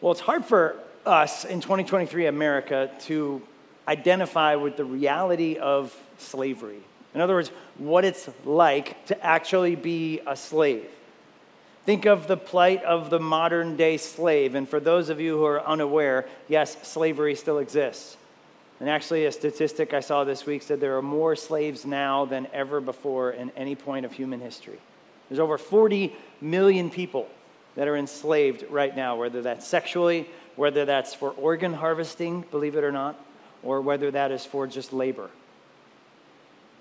Well, it's hard for us in 2023 America to identify with the reality of slavery. In other words, what it's like to actually be a slave. Think of the plight of the modern day slave. And for those of you who are unaware, yes, slavery still exists. And actually, a statistic I saw this week said there are more slaves now than ever before in any point of human history. There's over 40 million people that are enslaved right now, whether that's sexually, whether that's for organ harvesting, believe it or not, or whether that is for just labor.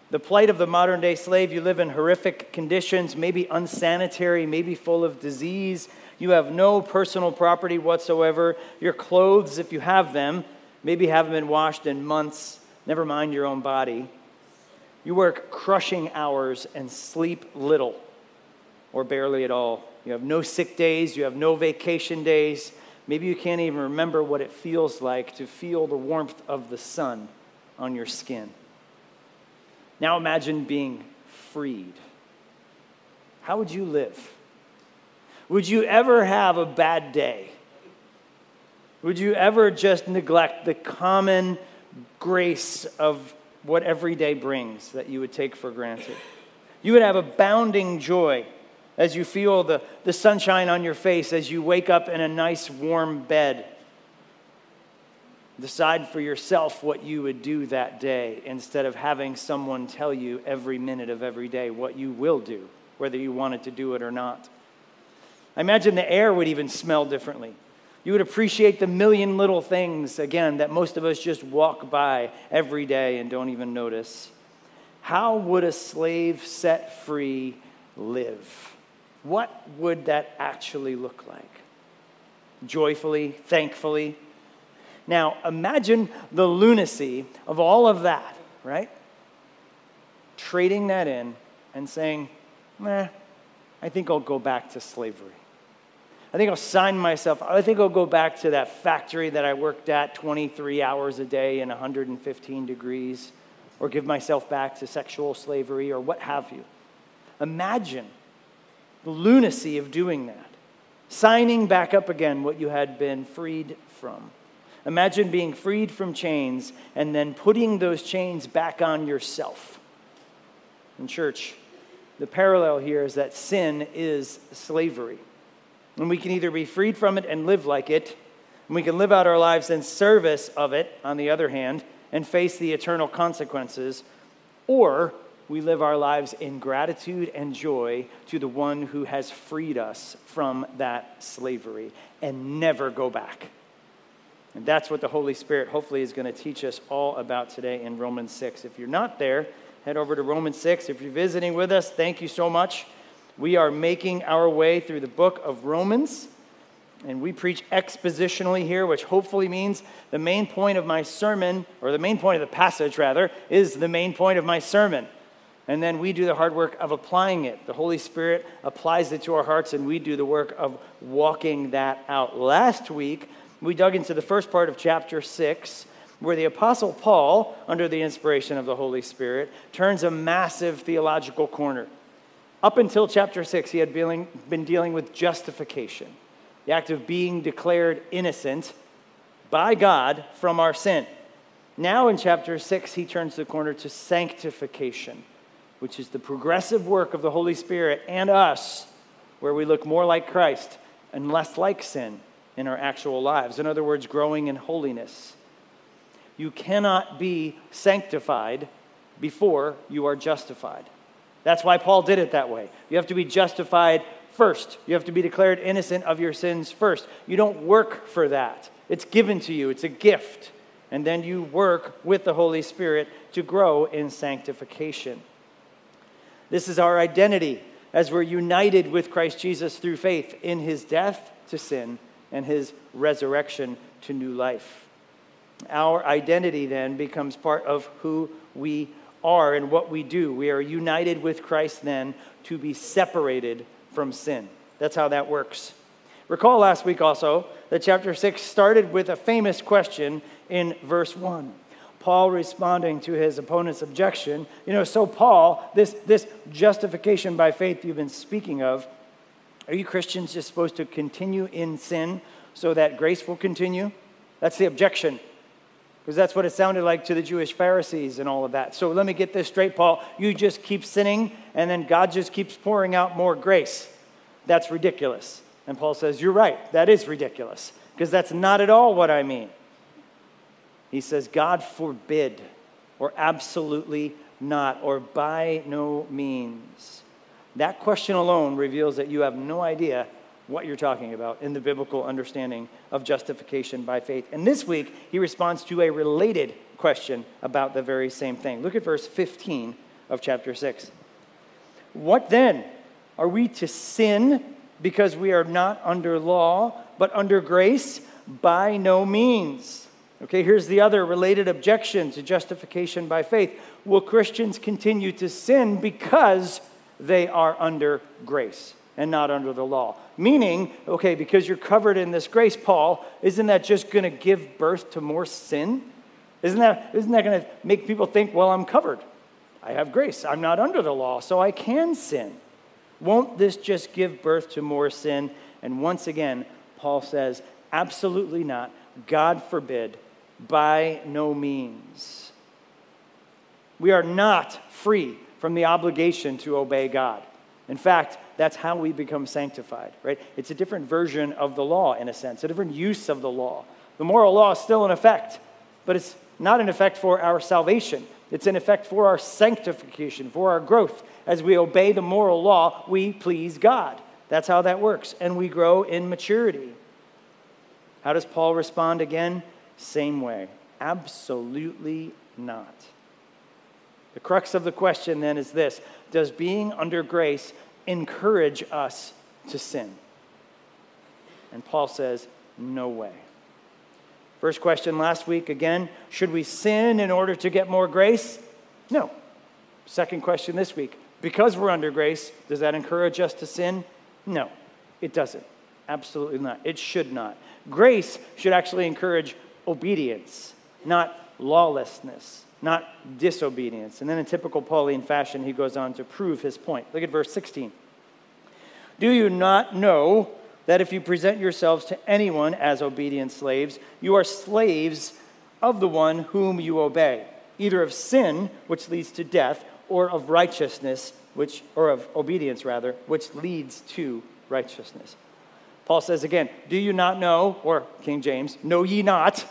The plight of the modern day slave you live in horrific conditions, maybe unsanitary, maybe full of disease. You have no personal property whatsoever. Your clothes, if you have them, maybe haven't been washed in months, never mind your own body. You work crushing hours and sleep little or barely at all. You have no sick days, you have no vacation days. Maybe you can't even remember what it feels like to feel the warmth of the sun on your skin. Now imagine being freed. How would you live? Would you ever have a bad day? Would you ever just neglect the common grace of what every day brings that you would take for granted? You would have abounding joy as you feel the, the sunshine on your face, as you wake up in a nice warm bed. Decide for yourself what you would do that day instead of having someone tell you every minute of every day what you will do, whether you wanted to do it or not. I imagine the air would even smell differently. You would appreciate the million little things, again, that most of us just walk by every day and don't even notice. How would a slave set free live? What would that actually look like? Joyfully, thankfully. Now, imagine the lunacy of all of that, right? Trading that in and saying, "Nah, I think I'll go back to slavery. I think I'll sign myself, I think I'll go back to that factory that I worked at 23 hours a day in 115 degrees, or give myself back to sexual slavery, or what have you. Imagine the lunacy of doing that. Signing back up again what you had been freed from. Imagine being freed from chains and then putting those chains back on yourself. In church, the parallel here is that sin is slavery. And we can either be freed from it and live like it, and we can live out our lives in service of it, on the other hand, and face the eternal consequences, or we live our lives in gratitude and joy to the one who has freed us from that slavery and never go back. And that's what the Holy Spirit hopefully is going to teach us all about today in Romans 6. If you're not there, head over to Romans 6. If you're visiting with us, thank you so much. We are making our way through the book of Romans. And we preach expositionally here, which hopefully means the main point of my sermon, or the main point of the passage, rather, is the main point of my sermon and then we do the hard work of applying it. The Holy Spirit applies it to our hearts, and we do the work of walking that out. Last week, we dug into the first part of chapter 6, where the Apostle Paul, under the inspiration of the Holy Spirit, turns a massive theological corner. Up until chapter 6, he had been dealing with justification, the act of being declared innocent by God from our sin. Now, in chapter 6, he turns the corner to sanctification which is the progressive work of the Holy Spirit and us, where we look more like Christ and less like sin in our actual lives. In other words, growing in holiness. You cannot be sanctified before you are justified. That's why Paul did it that way. You have to be justified first. You have to be declared innocent of your sins first. You don't work for that, it's given to you, it's a gift. And then you work with the Holy Spirit to grow in sanctification. This is our identity as we're united with Christ Jesus through faith in his death to sin and his resurrection to new life. Our identity then becomes part of who we are and what we do. We are united with Christ then to be separated from sin. That's how that works. Recall last week also that chapter 6 started with a famous question in verse 1. Paul responding to his opponent's objection. You know, so Paul, this, this justification by faith you've been speaking of, Are you Christians just supposed to continue in sin so that grace will continue? That's the objection. Because that's what it sounded like to the Jewish Pharisees and all of that. So let me get this straight, Paul. You just keep sinning, and then God just keeps pouring out more grace. That's ridiculous. And Paul says, You're right. That is ridiculous. Because that's not at all what I mean. He says, God forbid, or absolutely not, or by no means. That question alone reveals that you have no idea what you're talking about in the biblical understanding of justification by faith. And this week, he responds to a related question about the very same thing. Look at verse 15 of chapter 6. What then? Are we to sin because we are not under law, but under grace? By no means. Okay, here's the other related objection to justification by faith. Will Christians continue to sin because they are under grace? and not under the law. Meaning, okay, because you're covered in this grace, Paul, isn't that just going to give birth to more sin? Isn't that, isn't that going to make people think, well, I'm covered? I have grace. I'm not under the law, so I can sin. Won't this just give birth to more sin? And once again, Paul says, absolutely not. God forbid, by no means. We are not free from the obligation to obey God. In fact, that's how we become sanctified, right? It's a different version of the law, in a sense, a different use of the law. The moral law is still in effect, but it's not in effect for our salvation. It's in effect for our sanctification, for our growth. As we obey the moral law, we please God. That's how that works. And we grow in maturity. How does Paul respond again? Same way. Absolutely not. The crux of the question then is this Does being under grace encourage us to sin? And Paul says, No way. First question last week again should we sin in order to get more grace? No. Second question this week because we're under grace, does that encourage us to sin? No, it doesn't. Absolutely not. It should not. Grace should actually encourage obedience, not lawlessness, not disobedience. And then in typical Pauline fashion, he goes on to prove his point. Look at verse 16. Do you not know that if you present yourselves to anyone as obedient slaves, you are slaves of the one whom you obey, either of sin, which leads to death, or of righteousness, which, or of obedience rather, which leads to righteousness. Paul says again, Do you not know, or King James, know ye not,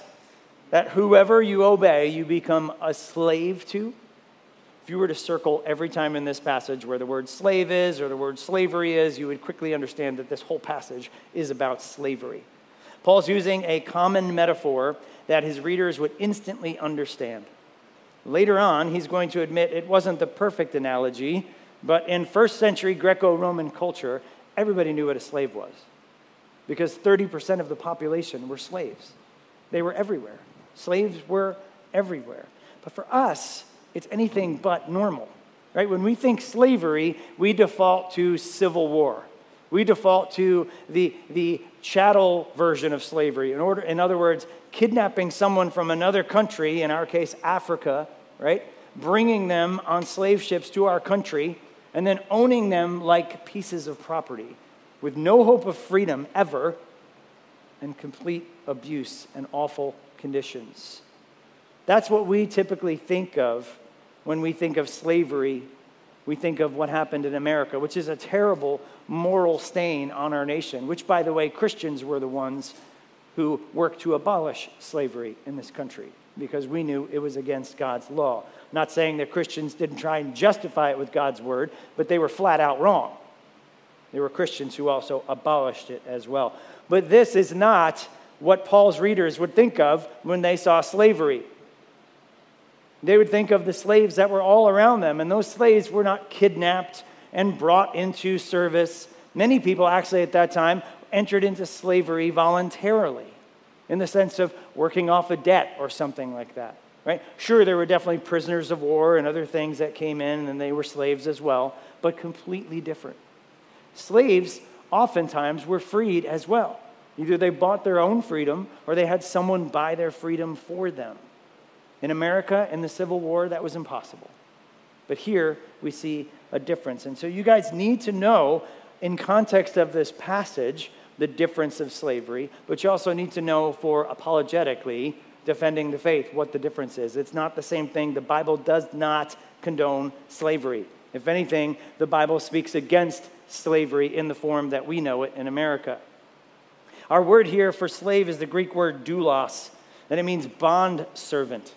that whoever you obey, you become a slave to? If you were to circle every time in this passage where the word slave is or the word slavery is, you would quickly understand that this whole passage is about slavery. Paul's using a common metaphor that his readers would instantly understand. Later on, he's going to admit it wasn't the perfect analogy, but in first century Greco Roman culture, everybody knew what a slave was because 30% of the population were slaves. They were everywhere. Slaves were everywhere. But for us, it's anything but normal. Right? When we think slavery, we default to civil war. We default to the, the chattel version of slavery. In, order, in other words, kidnapping someone from another country, in our case, Africa, right? Bringing them on slave ships to our country and then owning them like pieces of property with no hope of freedom ever and complete abuse and awful conditions. That's what we typically think of when we think of slavery, we think of what happened in America, which is a terrible moral stain on our nation, which, by the way, Christians were the ones who worked to abolish slavery in this country because we knew it was against God's law. Not saying that Christians didn't try and justify it with God's word, but they were flat out wrong. There were Christians who also abolished it as well. But this is not what Paul's readers would think of when they saw slavery. They would think of the slaves that were all around them, and those slaves were not kidnapped and brought into service. Many people, actually, at that time, entered into slavery voluntarily in the sense of working off a debt or something like that. Right? Sure, there were definitely prisoners of war and other things that came in, and they were slaves as well, but completely different. Slaves oftentimes were freed as well. Either they bought their own freedom or they had someone buy their freedom for them. In America, in the Civil War, that was impossible. But here we see a difference. And so you guys need to know in context of this passage, the difference of slavery, but you also need to know for apologetically defending the faith what the difference is. It's not the same thing. The Bible does not condone slavery. If anything, the Bible speaks against slavery in the form that we know it in America. Our word here for slave is the Greek word doulos, and it means bond servant,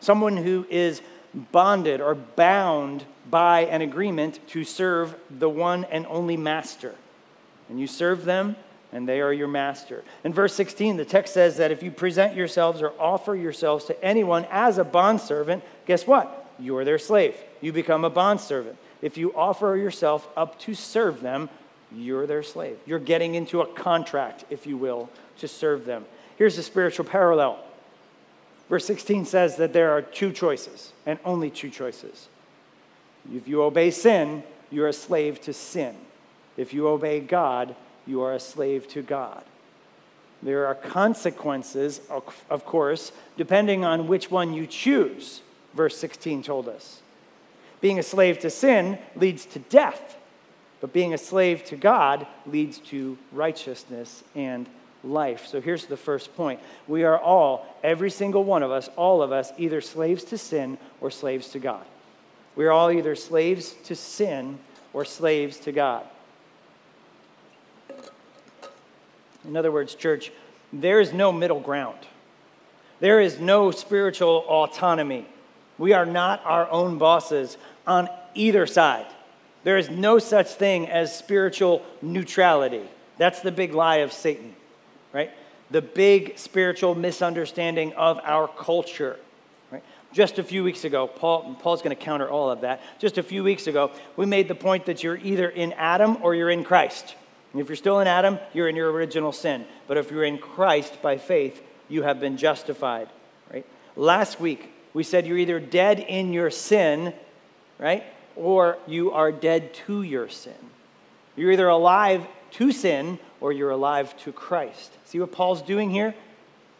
someone who is bonded or bound by an agreement to serve the one and only master. And you serve them, and they are your master. In verse 16, the text says that if you present yourselves or offer yourselves to anyone as a bondservant, guess what? You're their slave. You become a bondservant. If you offer yourself up to serve them, you're their slave. You're getting into a contract, if you will, to serve them. Here's a spiritual parallel. Verse 16 says that there are two choices, and only two choices. If you obey sin, you're a slave to sin. If you obey God, you are a slave to God. There are consequences, of course, depending on which one you choose, verse 16 told us. Being a slave to sin leads to death, but being a slave to God leads to righteousness and life. So here's the first point. We are all, every single one of us, all of us, either slaves to sin or slaves to God. We are all either slaves to sin or slaves to God. In other words, church, there is no middle ground. There is no spiritual autonomy. We are not our own bosses on either side. There is no such thing as spiritual neutrality. That's the big lie of Satan right? The big spiritual misunderstanding of our culture. Right? Just a few weeks ago, Paul, Paul's going to counter all of that. Just a few weeks ago, we made the point that you're either in Adam or you're in Christ. And if you're still in Adam, you're in your original sin. But if you're in Christ by faith, you have been justified. Right? Last week, we said you're either dead in your sin, right? Or you are dead to your sin. You're either alive to sin or you're alive to Christ. See what Paul's doing here?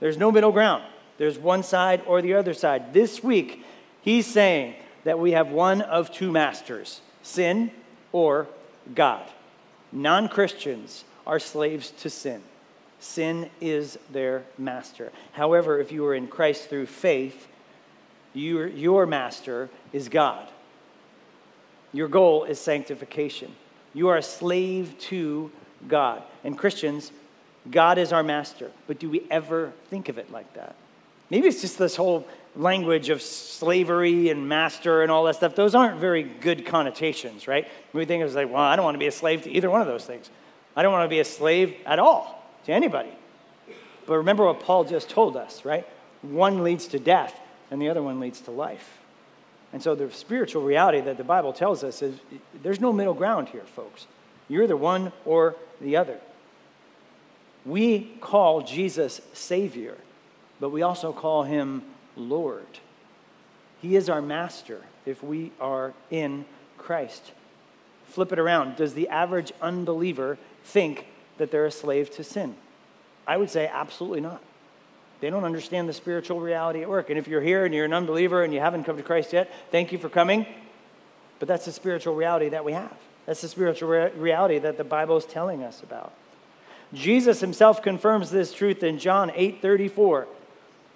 There's no middle ground. There's one side or the other side. This week, he's saying that we have one of two masters sin or God. Non Christians are slaves to sin. Sin is their master. However, if you are in Christ through faith, your, your master is God. Your goal is sanctification. You are a slave to God. And Christians, God is our master. But do we ever think of it like that? Maybe it's just this whole language of slavery and master and all that stuff. Those aren't very good connotations, right? We think it's like, well, I don't want to be a slave to either one of those things. I don't want to be a slave at all to anybody. But remember what Paul just told us, right? One leads to death, and the other one leads to life. And so the spiritual reality that the Bible tells us is there's no middle ground here, folks. You're the one or the other. We call Jesus Savior, but we also call him Lord. He is our master if we are in Christ. Flip it around. Does the average unbeliever think that they're a slave to sin? I would say absolutely not. They don't understand the spiritual reality at work. And if you're here and you're an unbeliever and you haven't come to Christ yet, thank you for coming. But that's the spiritual reality that we have. That's the spiritual re- reality that the Bible is telling us about. Jesus himself confirms this truth in John 8:34.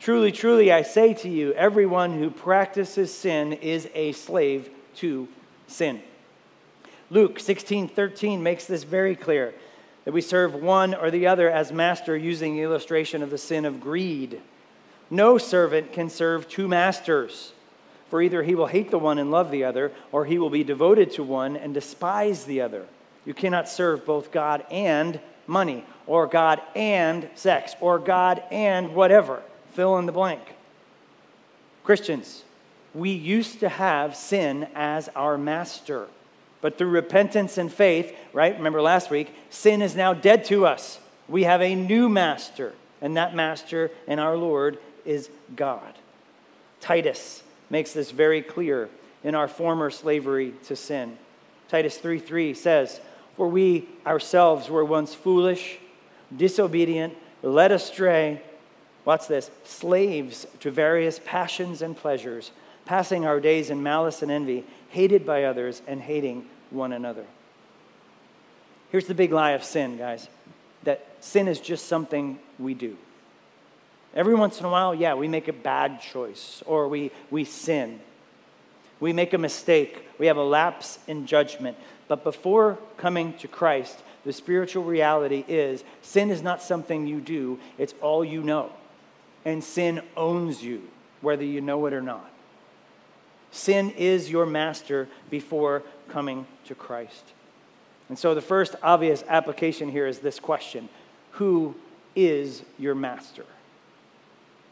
Truly, truly, I say to you, everyone who practices sin is a slave to sin. Luke 16:13 makes this very clear that we serve one or the other as master using the illustration of the sin of greed. No servant can serve two masters. For either he will hate the one and love the other, or he will be devoted to one and despise the other. You cannot serve both God and money, or God and sex, or God and whatever. Fill in the blank. Christians, we used to have sin as our master. But through repentance and faith, right? Remember last week, sin is now dead to us. We have a new master, and that master and our Lord is God. Titus makes this very clear in our former slavery to sin. Titus 3 3 says, For we ourselves were once foolish, disobedient, led astray. What's this? Slaves to various passions and pleasures, passing our days in malice and envy, hated by others and hating one another. Here's the big lie of sin, guys that sin is just something we do. Every once in a while, yeah, we make a bad choice or we, we sin. We make a mistake. We have a lapse in judgment. But before coming to Christ, the spiritual reality is sin is not something you do, it's all you know. And sin owns you, whether you know it or not. Sin is your master before coming to Christ. And so the first obvious application here is this question Who is your master?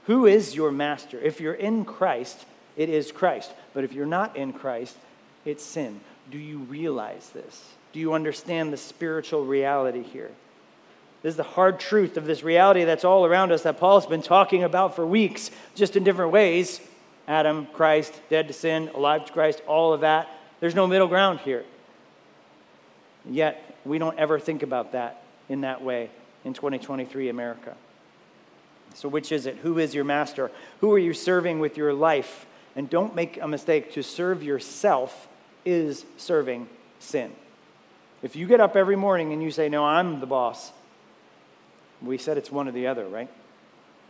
Who is your master? If you're in Christ, it is Christ. But if you're not in Christ, it's sin. Do you realize this? Do you understand the spiritual reality here? This is the hard truth of this reality that's all around us that Paul's been talking about for weeks, just in different ways. Adam, Christ, dead to sin, alive to Christ, all of that. There's no middle ground here. Yet, we don't ever think about that in that way in 2023 America. So, which is it? Who is your master? Who are you serving with your life? And don't make a mistake to serve yourself is serving sin. If you get up every morning and you say, No, I'm the boss, we said it's one or the other, right?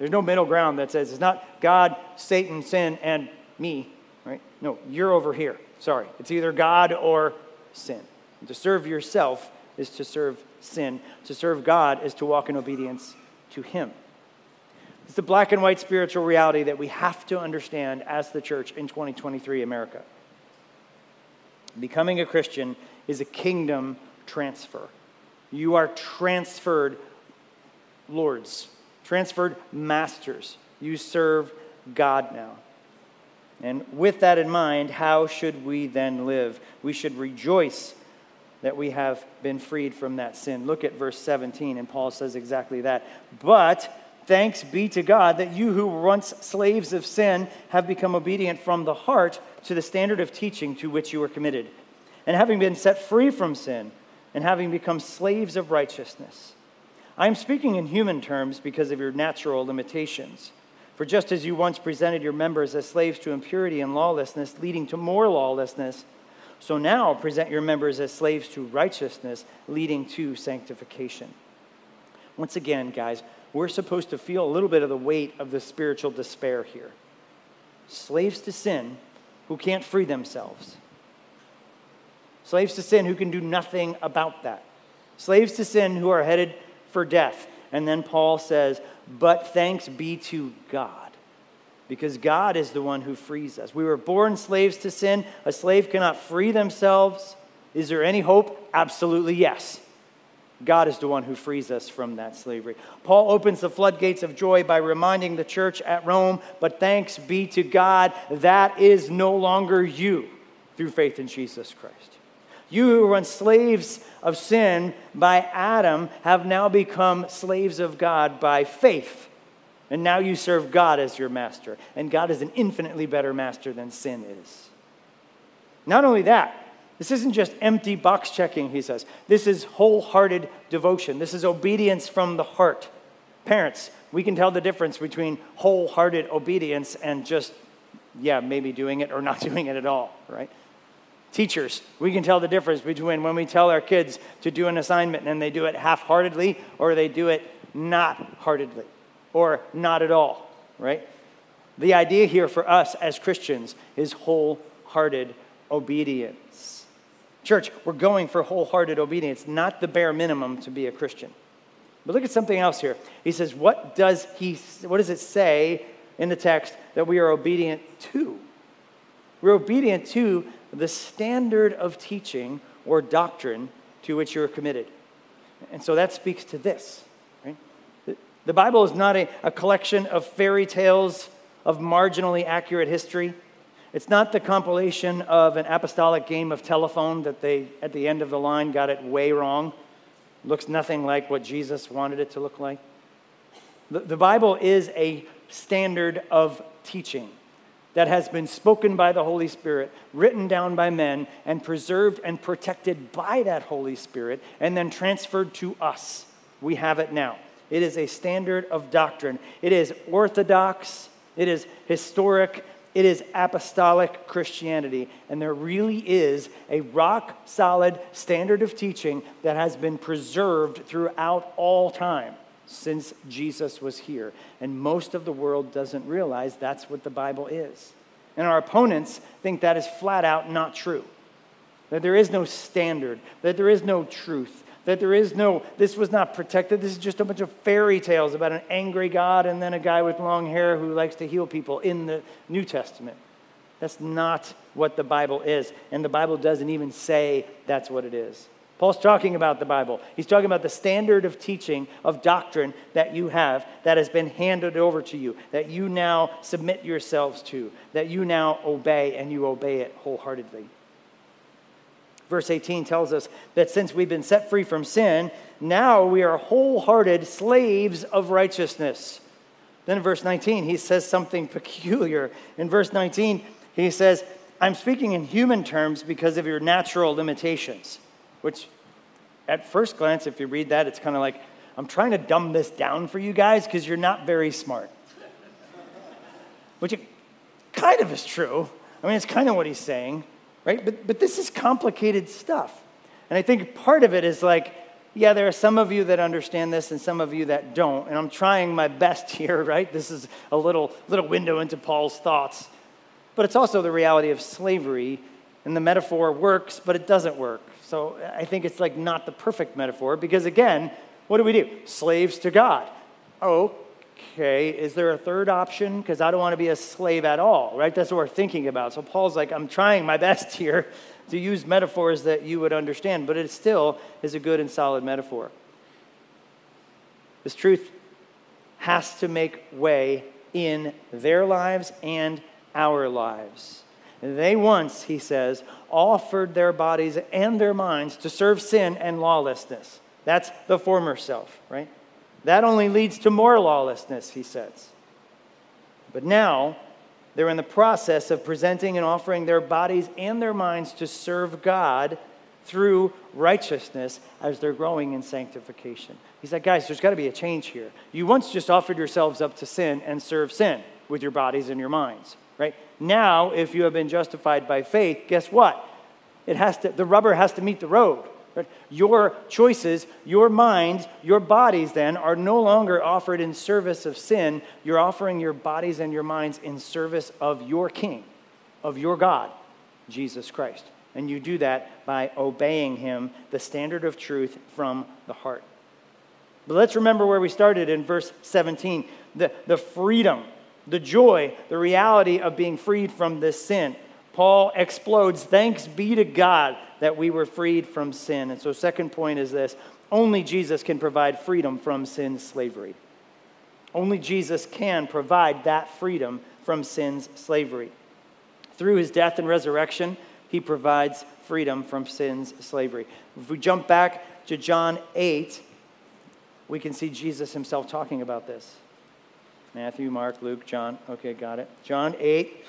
There's no middle ground that says it's not God, Satan, sin, and me, right? No, you're over here. Sorry. It's either God or sin. And to serve yourself is to serve sin. To serve God is to walk in obedience to Him. It's the black and white spiritual reality that we have to understand as the church in 2023 America. Becoming a Christian is a kingdom transfer. You are transferred lords, transferred masters. You serve God now. And with that in mind, how should we then live? We should rejoice that we have been freed from that sin. Look at verse 17, and Paul says exactly that. But thanks be to God that you who were once slaves of sin have become obedient from the heart to the standard of teaching to which you were committed. And having been set free from sin, and having become slaves of righteousness. I am speaking in human terms because of your natural limitations. For just as you once presented your members as slaves to impurity and lawlessness, leading to more lawlessness, so now present your members as slaves to righteousness, leading to sanctification. Once again, guys, we're supposed to feel a little bit of the weight of the spiritual despair here. Slaves to sin who can't free themselves. Slaves to sin who can do nothing about that. Slaves to sin who are headed for death. And then Paul says, But thanks be to God because God is the one who frees us. We were born slaves to sin. A slave cannot free themselves. Is there any hope? Absolutely yes. God is the one who frees us from that slavery. Paul opens the floodgates of joy by reminding the church at Rome, but thanks be to God, that is no longer you through faith in Jesus Christ. You who were once slaves of sin by Adam have now become slaves of God by faith and now you serve God as your master. And God is an infinitely better master than sin is. Not only that, this isn't just empty box checking, he says. This is wholehearted devotion. This is obedience from the heart. Parents, we can tell the difference between wholehearted obedience and just, yeah, maybe doing it or not doing it at all, right? Teachers, we can tell the difference between when we tell our kids to do an assignment and they do it half heartedly or they do it not heartedly or not at all, right? The idea here for us as Christians is wholehearted obedience. Church, we're going for wholehearted obedience, not the bare minimum to be a Christian. But look at something else here. He says, what does he what does it say in the text that we are obedient to? We're obedient to the standard of teaching or doctrine to which you're committed. And so that speaks to this. The Bible is not a, a collection of fairy tales of marginally accurate history. It's not the compilation of an apostolic game of telephone that they, at the end of the line, got it way wrong. Looks nothing like what Jesus wanted it to look like. The, the Bible is a standard of teaching that has been spoken by the Holy Spirit, written down by men, and preserved and protected by that Holy Spirit, and then transferred to us. We have it now. It is a standard of doctrine. It is orthodox, it is historic, It is apostolic Christianity, and there really is a rock solid standard of teaching that has been preserved throughout all time since Jesus was here. And most of the world doesn't realize that's what the Bible is. And our opponents think that is flat out not true. That there is no standard, that there is no truth, that there is no, this was not protected. This is just a bunch of fairy tales about an angry God and then a guy with long hair who likes to heal people in the New Testament. That's not what the Bible is. And the Bible doesn't even say that's what it is. Paul's talking about the Bible. He's talking about the standard of teaching, of doctrine that you have, that has been handed over to you, that you now submit yourselves to, that you now obey, and you obey it wholeheartedly. Verse 18 tells us that since we've been set free from sin, now we are wholehearted slaves of righteousness. Then in verse 19, he says something peculiar. In verse 19, he says, I'm speaking in human terms because of your natural limitations, which at first glance, if you read that, it's kind of like, I'm trying to dumb this down for you guys because you're not very smart. Which it kind of is true. I mean, it's kind of what he's saying right? But, but this is complicated stuff. And I think part of it is like, yeah, there are some of you that understand this and some of you that don't. And I'm trying my best here, right? This is a little, little window into Paul's thoughts. But it's also the reality of slavery. And the metaphor works, but it doesn't work. So I think it's like not the perfect metaphor because, again, what do we do? Slaves to God. Okay, is there a third option? Because I don't want to be a slave at all, right? That's what we're thinking about. So Paul's like, I'm trying my best here to use metaphors that you would understand, but it still is a good and solid metaphor. This truth has to make way in their lives and our lives. They once, he says, offered their bodies and their minds to serve sin and lawlessness. That's the former self, right? That only leads to more lawlessness, he says. But now, they're in the process of presenting and offering their bodies and their minds to serve God through righteousness as they're growing in sanctification. He's like, guys, there's got to be a change here. You once just offered yourselves up to sin and serve sin with your bodies and your minds, right? Now, if you have been justified by faith, guess what? It has to, the rubber has to meet the road. Right? Your choices, your minds, your bodies then are no longer offered in service of sin. You're offering your bodies and your minds in service of your King, of your God, Jesus Christ. And you do that by obeying Him, the standard of truth from the heart. But let's remember where we started in verse 17 the, the freedom, the joy, the reality of being freed from this sin. Paul explodes, thanks be to God that we were freed from sin. And so, second point is this only Jesus can provide freedom from sin's slavery. Only Jesus can provide that freedom from sin's slavery. Through his death and resurrection, he provides freedom from sin's slavery. If we jump back to John 8, we can see Jesus himself talking about this. Matthew, Mark, Luke, John. Okay, got it. John 8,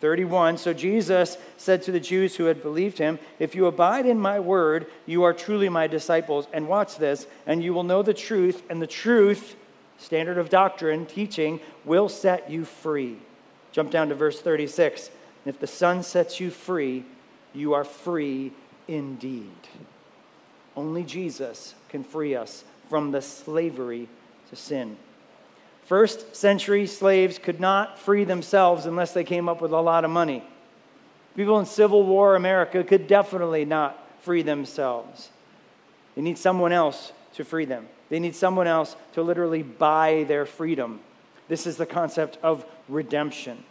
31. So Jesus said to the Jews who had believed him, If you abide in my word, you are truly my disciples. And watch this, and you will know the truth, and the truth, standard of doctrine, teaching, will set you free. Jump down to verse 36. If the Son sets you free, you are free indeed. Only Jesus can free us from the slavery to sin. First century slaves could not free themselves unless they came up with a lot of money. People in Civil War America could definitely not free themselves. They need someone else to free them. They need someone else to literally buy their freedom. This is the concept of redemption,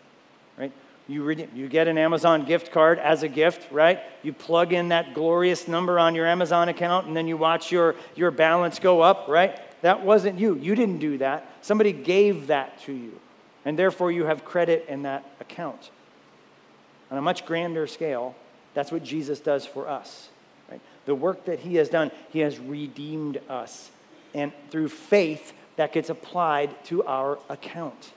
right? You, you get an Amazon gift card as a gift, right? You plug in that glorious number on your Amazon account, and then you watch your, your balance go up, right? That wasn't you. You didn't do that. Somebody gave that to you. And therefore, you have credit in that account. On a much grander scale, that's what Jesus does for us. Right? The work that he has done, he has redeemed us. And through faith, that gets applied to our account.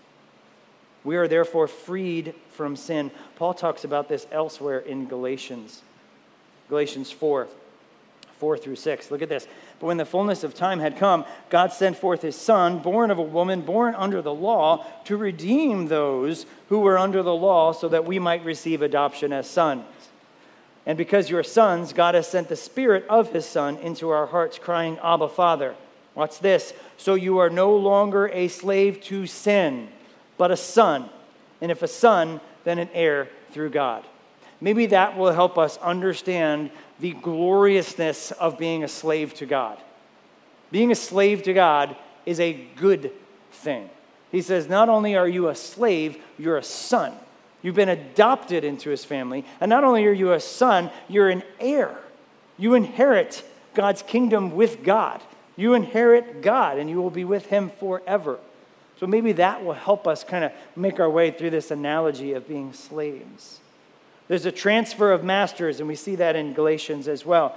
We are therefore freed from sin. Paul talks about this elsewhere in Galatians. Galatians 4 4 through 6. Look at this. But when the fullness of time had come, God sent forth his Son, born of a woman, born under the law, to redeem those who were under the law, so that we might receive adoption as sons. And because you're sons, God has sent the Spirit of his Son into our hearts, crying, Abba, Father. Watch this. So you are no longer a slave to sin, but a son. And if a son, then an heir through God. Maybe that will help us understand the gloriousness of being a slave to God. Being a slave to God is a good thing. He says, not only are you a slave, you're a son. You've been adopted into his family. And not only are you a son, you're an heir. You inherit God's kingdom with God. You inherit God, and you will be with him forever. So maybe that will help us kind of make our way through this analogy of being slaves. There's a transfer of masters, and we see that in Galatians as well.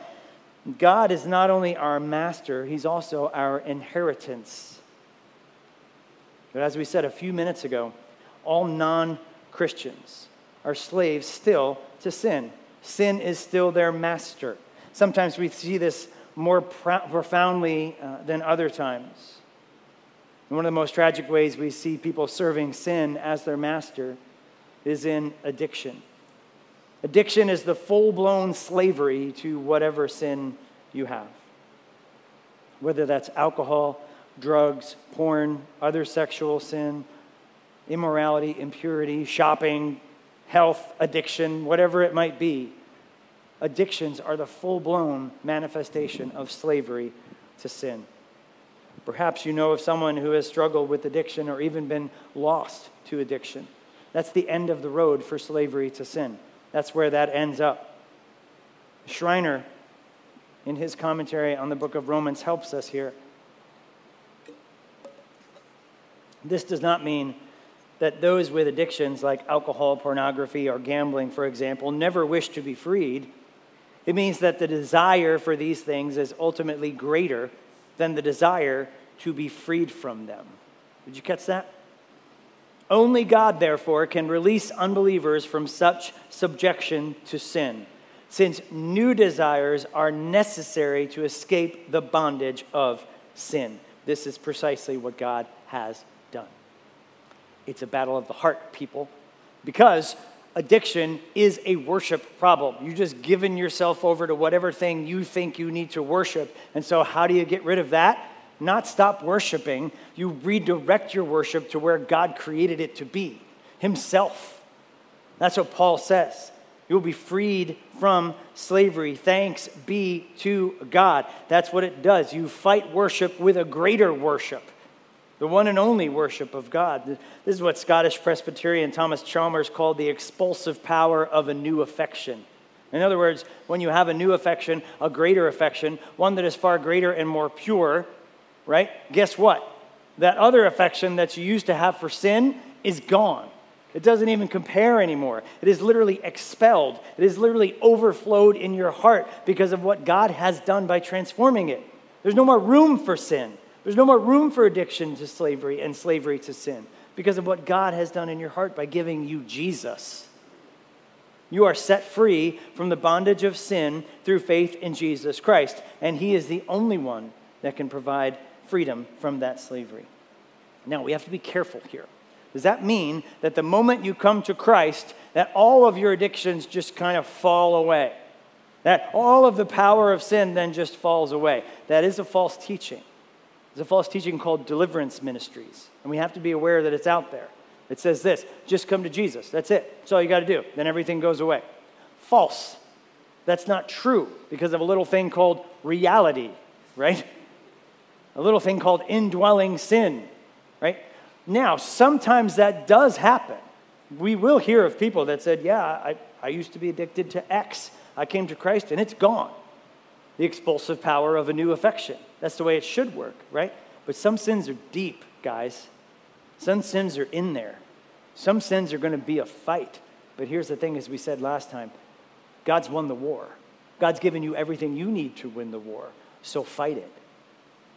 God is not only our master, he's also our inheritance. But as we said a few minutes ago, all non Christians are slaves still to sin. Sin is still their master. Sometimes we see this more profoundly uh, than other times. one of the most tragic ways we see people serving sin as their master is in addiction. Addiction is the full blown slavery to whatever sin you have. Whether that's alcohol, drugs, porn, other sexual sin, immorality, impurity, shopping, health, addiction, whatever it might be. Addictions are the full blown manifestation of slavery to sin. Perhaps you know of someone who has struggled with addiction or even been lost to addiction. That's the end of the road for slavery to sin. That's where that ends up. Schreiner, in his commentary on the book of Romans, helps us here. This does not mean that those with addictions like alcohol, pornography, or gambling, for example, never wish to be freed. It means that the desire for these things is ultimately greater than the desire to be freed from them. Did you catch that? Only God, therefore, can release unbelievers from such subjection to sin, since new desires are necessary to escape the bondage of sin. This is precisely what God has done. It's a battle of the heart, people, because addiction is a worship problem. You just given yourself over to whatever thing you think you need to worship. And so, how do you get rid of that? Not stop worshiping, you redirect your worship to where God created it to be Himself. That's what Paul says. You will be freed from slavery. Thanks be to God. That's what it does. You fight worship with a greater worship, the one and only worship of God. This is what Scottish Presbyterian Thomas Chalmers called the expulsive power of a new affection. In other words, when you have a new affection, a greater affection, one that is far greater and more pure, right? Guess what? That other affection that you used to have for sin is gone. It doesn't even compare anymore. It is literally expelled. It is literally overflowed in your heart because of what God has done by transforming it. There's no more room for sin. There's no more room for addiction to slavery and slavery to sin because of what God has done in your heart by giving you Jesus. You are set free from the bondage of sin through faith in Jesus Christ, and He is the only one that can provide freedom from that slavery. Now, we have to be careful here. Does that mean that the moment you come to Christ, that all of your addictions just kind of fall away? That all of the power of sin then just falls away? That is a false teaching. It's a false teaching called deliverance ministries, and we have to be aware that it's out there. It says this just come to Jesus. That's it. That's all you got to do. Then everything goes away. False. That's not true because of a little thing called reality, right? A little thing called indwelling sin, right? Now, sometimes that does happen. We will hear of people that said, Yeah, I, I used to be addicted to X. I came to Christ and it's gone. The expulsive power of a new affection. That's the way it should work, right? But some sins are deep, guys. Some sins are in there. Some sins are going to be a fight. But here's the thing, as we said last time God's won the war. God's given you everything you need to win the war. So fight it.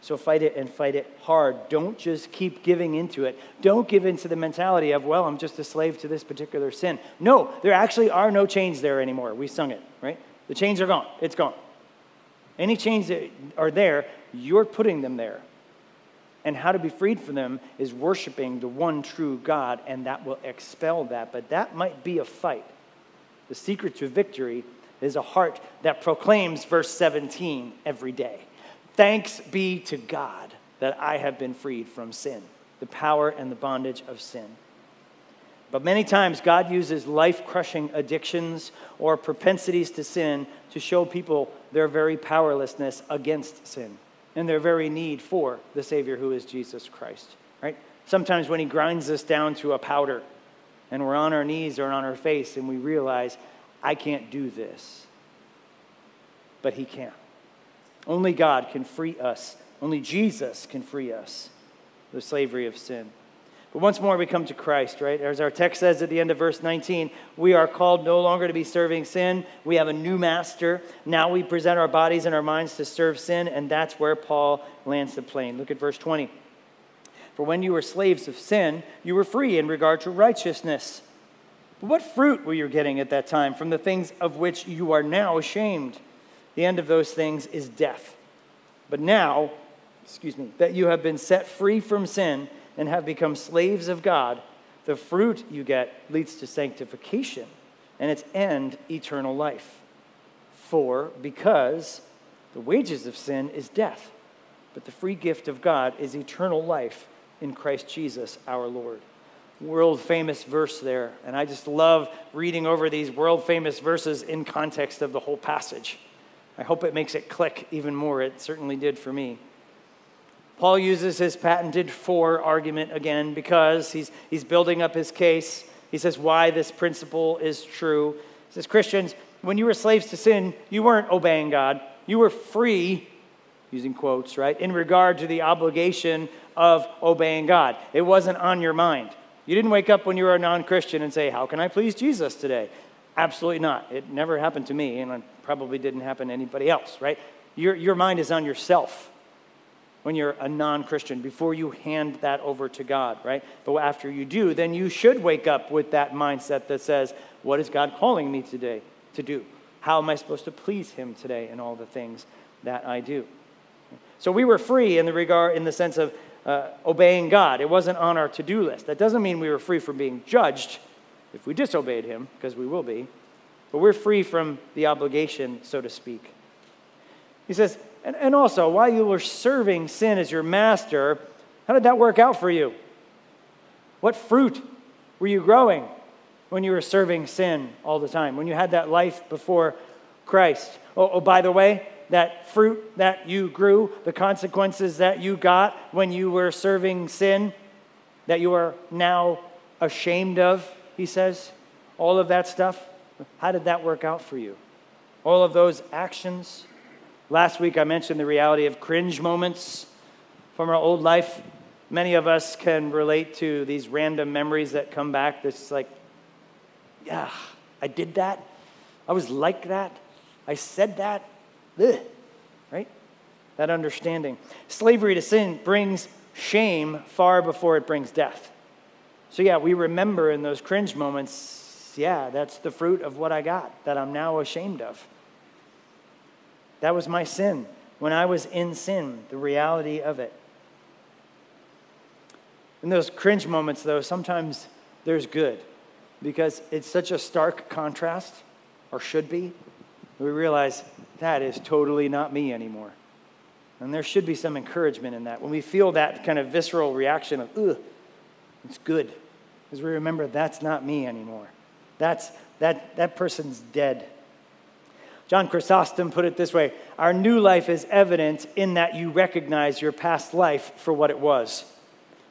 So fight it and fight it hard. Don't just keep giving into it. Don't give into the mentality of, well, I'm just a slave to this particular sin. No, there actually are no chains there anymore. We sung it, right? The chains are gone. It's gone. Any chains that are there, you're putting them there. And how to be freed from them is worshiping the one true God, and that will expel that. But that might be a fight. The secret to victory is a heart that proclaims verse 17 every day. Thanks be to God that I have been freed from sin, the power and the bondage of sin. But many times, God uses life crushing addictions or propensities to sin to show people their very powerlessness against sin and their very need for the Savior who is Jesus Christ, right? Sometimes when He grinds us down to a powder and we're on our knees or on our face and we realize, I can't do this, but He can. Only God can free us, only Jesus can free us the slavery of sin. But once more, we come to Christ, right? As our text says at the end of verse 19, we are called no longer to be serving sin. We have a new master. Now we present our bodies and our minds to serve sin, and that's where Paul lands the plane. Look at verse 20. For when you were slaves of sin, you were free in regard to righteousness. But what fruit were you getting at that time from the things of which you are now ashamed? The end of those things is death. But now, excuse me, that you have been set free from sin, and have become slaves of God, the fruit you get leads to sanctification and its end, eternal life. For, because the wages of sin is death, but the free gift of God is eternal life in Christ Jesus our Lord. World famous verse there, and I just love reading over these world famous verses in context of the whole passage. I hope it makes it click even more. It certainly did for me. Paul uses his patented for argument again because he's, he's building up his case. He says why this principle is true. He says, Christians, when you were slaves to sin, you weren't obeying God. You were free, using quotes, right, in regard to the obligation of obeying God. It wasn't on your mind. You didn't wake up when you were a non Christian and say, How can I please Jesus today? Absolutely not. It never happened to me, and it probably didn't happen to anybody else, right? Your, your mind is on yourself when you're a non Christian before you hand that over to God, right? But after you do, then you should wake up with that mindset that says, What is God calling me today to do? How am I supposed to please Him today in all the things that I do? So we were free in the regard, in the sense of uh, obeying God. It wasn't on our to do list. That doesn't mean we were free from being judged if we disobeyed Him, because we will be. But we're free from the obligation, so to speak. He says, and, and also, while you were serving sin as your master, how did that work out for you? What fruit were you growing when you were serving sin all the time, when you had that life before Christ? Oh, oh, by the way, that fruit that you grew, the consequences that you got when you were serving sin, that you are now ashamed of, he says, all of that stuff, how did that work out for you? All of those actions? Last week I mentioned the reality of cringe moments from our old life. Many of us can relate to these random memories that come back that's like, yeah, I did that. I was like that. I said that. Ugh. Right? That understanding. Slavery to sin brings shame far before it brings death. So, yeah, we remember in those cringe moments, yeah, that's the fruit of what I got that I'm now ashamed of. That was my sin. When I was in sin, the reality of it. In those cringe moments, though, sometimes there's good because it's such a stark contrast, or should be. We realize that is totally not me anymore. And there should be some encouragement in that. When we feel that kind of visceral reaction of, ugh, it's good. Because we remember that's not me anymore. That's, that, that person's dead. John Chrysostom put it this way Our new life is evident in that you recognize your past life for what it was.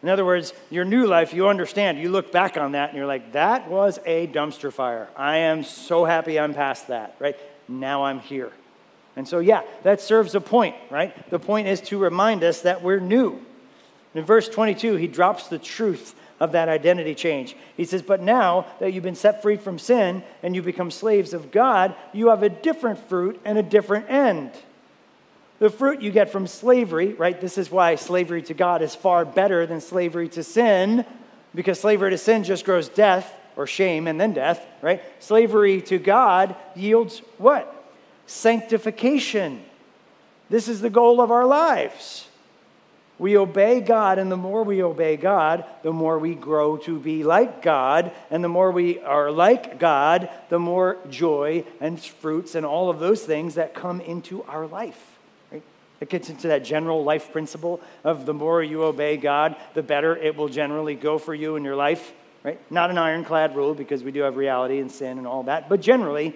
In other words, your new life, you understand, you look back on that and you're like, that was a dumpster fire. I am so happy I'm past that, right? Now I'm here. And so, yeah, that serves a point, right? The point is to remind us that we're new. In verse 22, he drops the truth of that identity change. He says, But now that you've been set free from sin and you become slaves of God, you have a different fruit and a different end. The fruit you get from slavery, right? This is why slavery to God is far better than slavery to sin, because slavery to sin just grows death or shame and then death, right? Slavery to God yields what? Sanctification. This is the goal of our lives. We obey God, and the more we obey God, the more we grow to be like God. And the more we are like God, the more joy and fruits and all of those things that come into our life. Right? It gets into that general life principle of the more you obey God, the better it will generally go for you in your life. Right? Not an ironclad rule because we do have reality and sin and all that, but generally,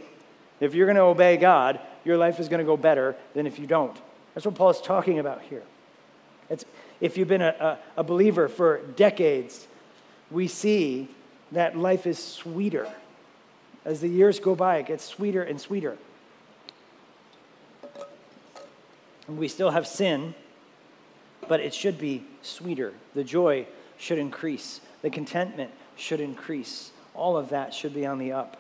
if you're going to obey God, your life is going to go better than if you don't. That's what Paul is talking about here. It's, if you've been a, a, a believer for decades, we see that life is sweeter. As the years go by, it gets sweeter and sweeter. And we still have sin, but it should be sweeter. The joy should increase, the contentment should increase. All of that should be on the up.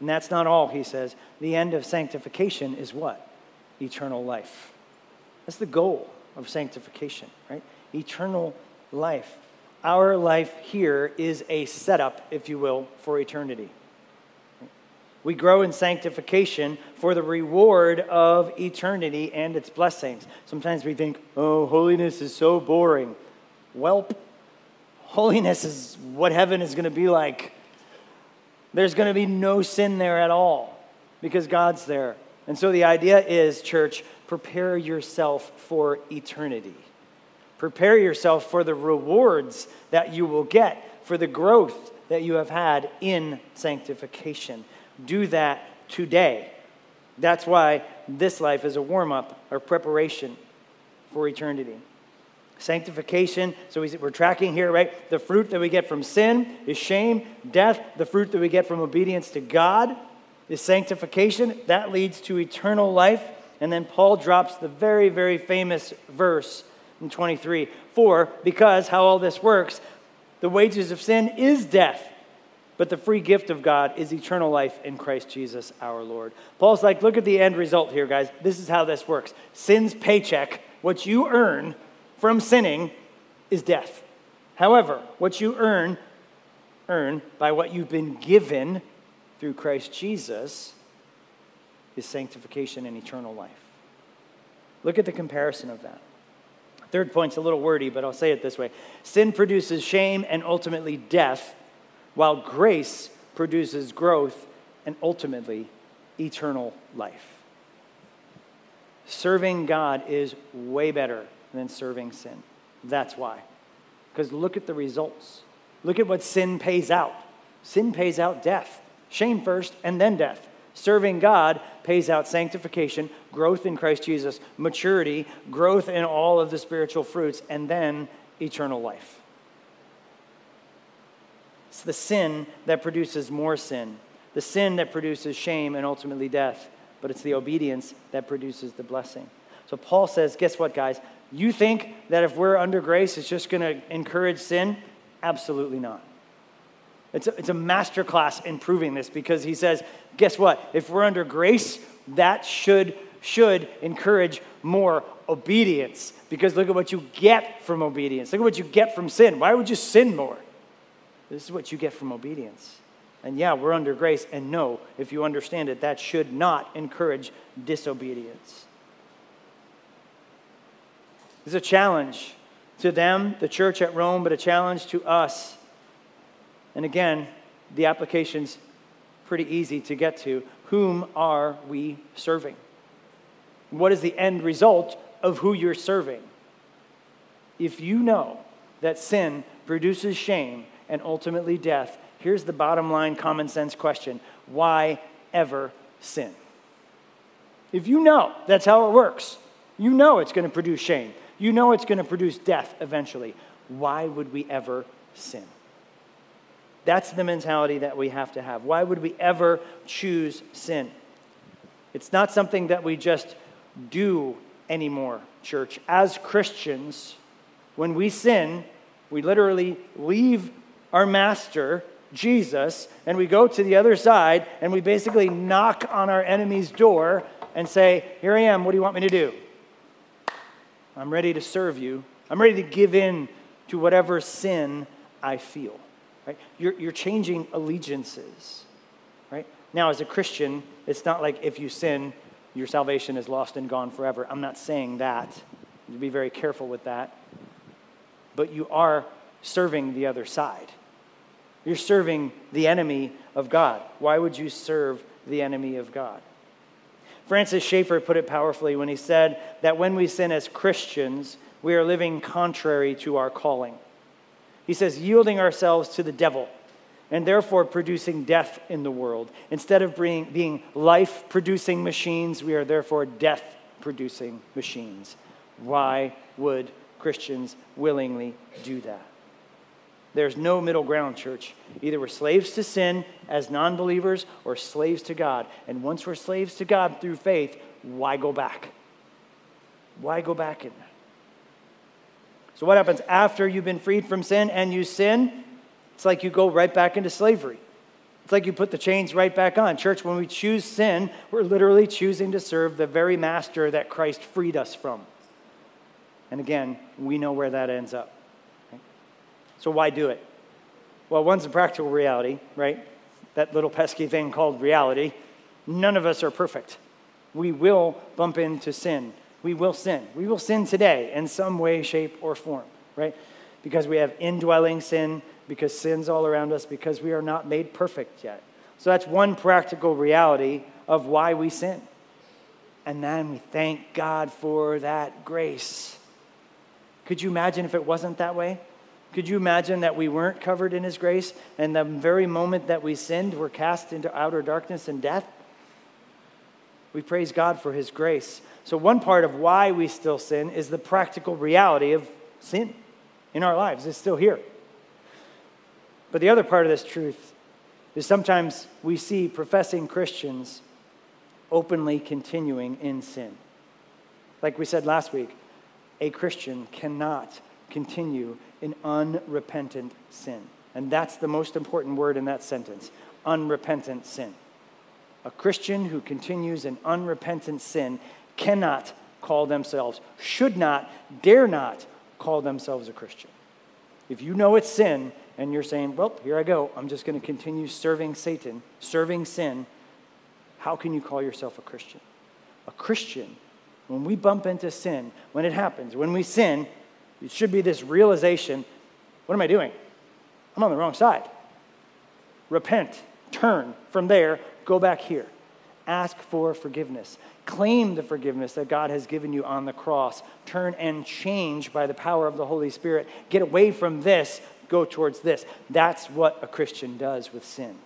And that's not all, he says. The end of sanctification is what? Eternal life. That's the goal of sanctification, right? Eternal life. Our life here is a setup, if you will, for eternity. We grow in sanctification for the reward of eternity and its blessings. Sometimes we think, oh, holiness is so boring. Well, holiness is what heaven is going to be like. There's going to be no sin there at all because God's there. And so the idea is, church, prepare yourself for eternity. Prepare yourself for the rewards that you will get for the growth that you have had in sanctification. Do that today. That's why this life is a warm up or preparation for eternity. Sanctification, so we're tracking here, right? The fruit that we get from sin is shame, death. The fruit that we get from obedience to God is sanctification. That leads to eternal life. And then Paul drops the very, very famous verse in 23 For, because how all this works, the wages of sin is death, but the free gift of God is eternal life in Christ Jesus our Lord. Paul's like, look at the end result here, guys. This is how this works sin's paycheck, what you earn from sinning, is death. However, what you earn, earn by what you've been given through Christ Jesus is sanctification and eternal life. Look at the comparison of that. Third point's a little wordy, but I'll say it this way Sin produces shame and ultimately death, while grace produces growth and ultimately eternal life. Serving God is way better than serving sin. That's why. Because look at the results. Look at what sin pays out. Sin pays out death. Shame first and then death. Serving God pays out sanctification, growth in Christ Jesus, maturity, growth in all of the spiritual fruits, and then eternal life. It's the sin that produces more sin, the sin that produces shame and ultimately death, but it's the obedience that produces the blessing. So Paul says, guess what, guys? You think that if we're under grace, it's just going to encourage sin? Absolutely not. It's a, it's a master class in proving this because he says, guess what? If we're under grace, that should, should encourage more obedience because look at what you get from obedience. Look at what you get from sin. Why would you sin more? This is what you get from obedience. And yeah, we're under grace. And no, if you understand it, that should not encourage disobedience. It's a challenge to them, the church at Rome, but a challenge to us and again, the application's pretty easy to get to. Whom are we serving? What is the end result of who you're serving? If you know that sin produces shame and ultimately death, here's the bottom line common sense question why ever sin? If you know that's how it works, you know it's going to produce shame, you know it's going to produce death eventually, why would we ever sin? That's the mentality that we have to have. Why would we ever choose sin? It's not something that we just do anymore, church. As Christians, when we sin, we literally leave our master, Jesus, and we go to the other side and we basically knock on our enemy's door and say, Here I am, what do you want me to do? I'm ready to serve you. I'm ready to give in to whatever sin I feel. Right? You're, you're changing allegiances. Right? Now, as a Christian, it's not like if you sin, your salvation is lost and gone forever. I'm not saying that. You be very careful with that. But you are serving the other side. You're serving the enemy of God. Why would you serve the enemy of God? Francis Schaeffer put it powerfully when he said that when we sin as Christians, we are living contrary to our calling. He says, yielding ourselves to the devil and therefore producing death in the world. Instead of being, being life producing machines, we are therefore death producing machines. Why would Christians willingly do that? There's no middle ground, church. Either we're slaves to sin as non believers or slaves to God. And once we're slaves to God through faith, why go back? Why go back in that? So, what happens after you've been freed from sin and you sin? It's like you go right back into slavery. It's like you put the chains right back on. Church, when we choose sin, we're literally choosing to serve the very master that Christ freed us from. And again, we know where that ends up. So why do it? Well, one's a practical reality, right? That little pesky thing called reality. None of us are perfect. We will bump into sin. We will sin. We will sin today in some way, shape, or form, right? Because we have indwelling sin, because sin's all around us, because we are not made perfect yet. So that's one practical reality of why we sin. And then we thank God for that grace. Could you imagine if it wasn't that way? Could you imagine that we weren't covered in His grace and the very moment that we sinned, we're cast into outer darkness and death? We praise God for His grace. So, one part of why we still sin is the practical reality of sin in our lives. It's still here. But the other part of this truth is sometimes we see professing Christians openly continuing in sin. Like we said last week, a Christian cannot continue in unrepentant sin. And that's the most important word in that sentence unrepentant sin. A Christian who continues in unrepentant sin cannot call themselves, should not, dare not call themselves a Christian. If you know it's sin and you're saying, well, here I go, I'm just going to continue serving Satan, serving sin, how can you call yourself a Christian? A Christian, when we bump into sin, when it happens, when we sin, it should be this realization what am I doing? I'm on the wrong side. Repent, turn from there, go back here. Ask for forgiveness. Claim the forgiveness that God has given you on the cross. Turn and change by the power of the Holy Spirit. Get away from this, go towards this. That's what a Christian does with sin,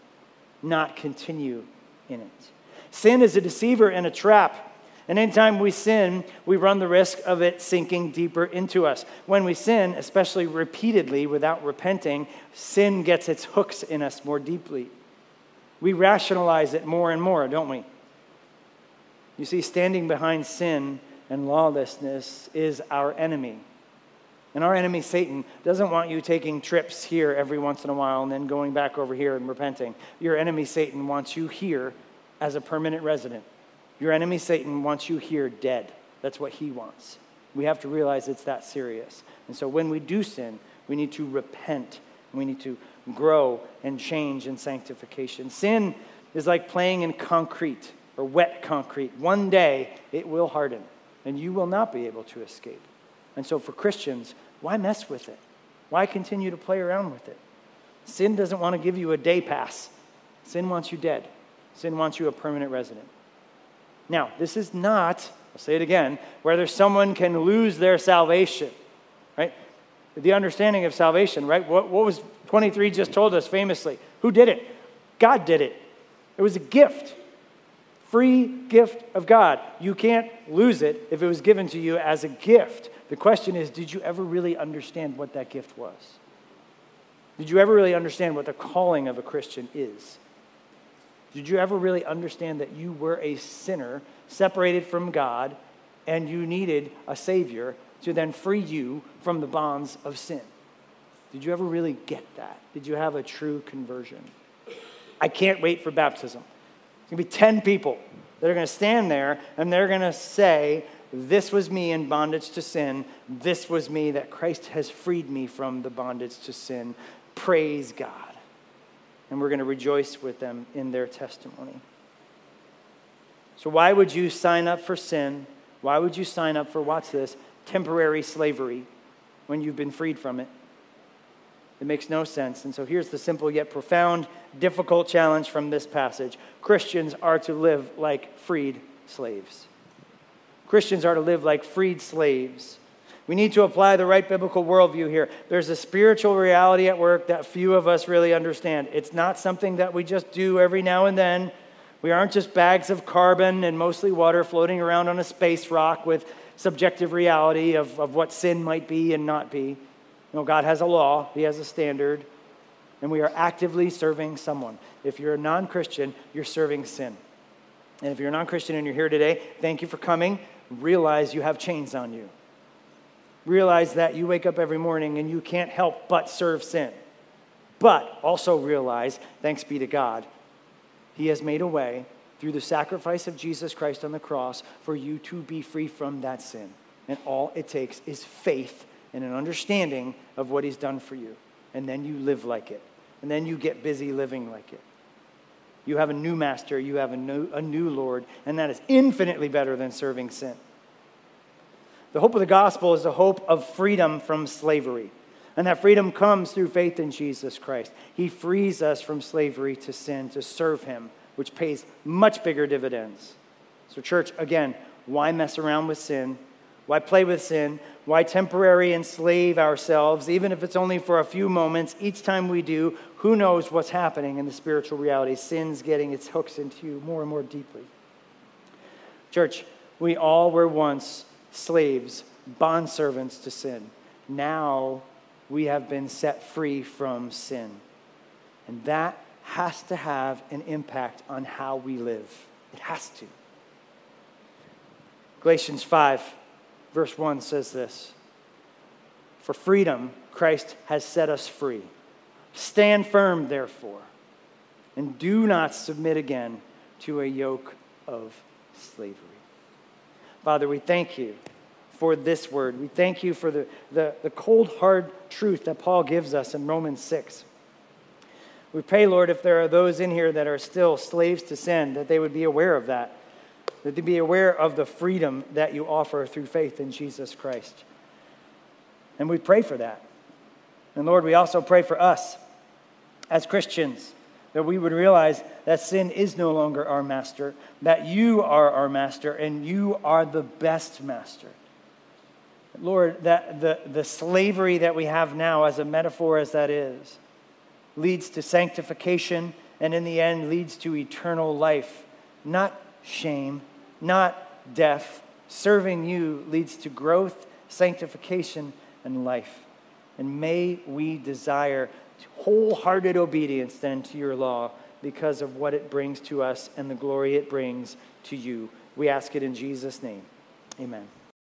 not continue in it. Sin is a deceiver and a trap. And anytime we sin, we run the risk of it sinking deeper into us. When we sin, especially repeatedly without repenting, sin gets its hooks in us more deeply. We rationalize it more and more, don't we? You see, standing behind sin and lawlessness is our enemy. And our enemy, Satan, doesn't want you taking trips here every once in a while and then going back over here and repenting. Your enemy, Satan, wants you here as a permanent resident. Your enemy, Satan, wants you here dead. That's what he wants. We have to realize it's that serious. And so when we do sin, we need to repent. We need to grow and change in sanctification. Sin is like playing in concrete or wet concrete. One day it will harden, and you will not be able to escape. And so for Christians, why mess with it? Why continue to play around with it? Sin doesn't want to give you a day pass. Sin wants you dead. Sin wants you a permanent resident. Now, this is not, I'll say it again, whether someone can lose their salvation? The understanding of salvation, right? What, what was 23 just told us famously? Who did it? God did it. It was a gift. Free gift of God. You can't lose it if it was given to you as a gift. The question is, did you ever really understand what that gift was? Did you ever really understand what the calling of a Christian is? Did you ever really understand that you were a sinner separated from God and you needed a Savior to then free you from the bonds of sin? Did you ever really get that? Did you have a true conversion? I can't wait for baptism. It's going to be 10 people that are going to stand there and they're going to say, This was me in bondage to sin. This was me that Christ has freed me from the bondage to sin. Praise God and we're going to rejoice with them in their testimony. So, why would you sign up for sin? Why would you sign up for, watch this, temporary slavery when you've been freed from it? It makes no sense. And so here's the simple yet profound, difficult challenge from this passage Christians are to live like freed slaves. Christians are to live like freed slaves. We need to apply the right biblical worldview here. There's a spiritual reality at work that few of us really understand. It's not something that we just do every now and then. We aren't just bags of carbon and mostly water floating around on a space rock with subjective reality of, of what sin might be and not be. No, God has a law, He has a standard, and we are actively serving someone. If you're a non Christian, you're serving sin. And if you're a non Christian and you're here today, thank you for coming. Realize you have chains on you. Realize that you wake up every morning and you can't help but serve sin. But also realize, thanks be to God, He has made a way through the sacrifice of Jesus Christ on the cross for you to be free from that sin. And all it takes is faith and an understanding of what He's done for you. And then you live like it. And then you get busy living like it. You have a new master, you have a new, a new Lord, and that is infinitely better than serving sin. The hope of the gospel is the hope of freedom from slavery. And that freedom comes through faith in Jesus Christ. He frees us from slavery to sin to serve Him, which pays much bigger dividends. So, church, again, why mess around with sin? Why play with sin? Why temporarily enslave ourselves, even if it's only for a few moments? Each time we do, who knows what's happening in the spiritual reality? Sin's getting its hooks into you more and more deeply. Church, we all were once slaves, bondservants to sin. Now we have been set free from sin. And that has to have an impact on how we live. It has to. Galatians 5, verse 1 says this For freedom, Christ has set us free. Stand firm, therefore, and do not submit again to a yoke of slavery. Father, we thank you for this word. We thank you for the, the, the cold, hard truth that Paul gives us in Romans 6. We pray, Lord, if there are those in here that are still slaves to sin, that they would be aware of that, that they be aware of the freedom that you offer through faith in Jesus Christ. And we pray for that. And Lord, we also pray for us as Christians that we would realize that sin is no longer our master, that you are our master, and you are the best master. Lord, that the, the slavery that we have now, as a metaphor as that is, leads to sanctification and in the end leads to eternal life. Not shame, not death. Serving you leads to growth, sanctification, and life. And may we desire wholehearted obedience then to your law because of what it brings to us and the glory it brings to you. We ask it in Jesus' name. Amen.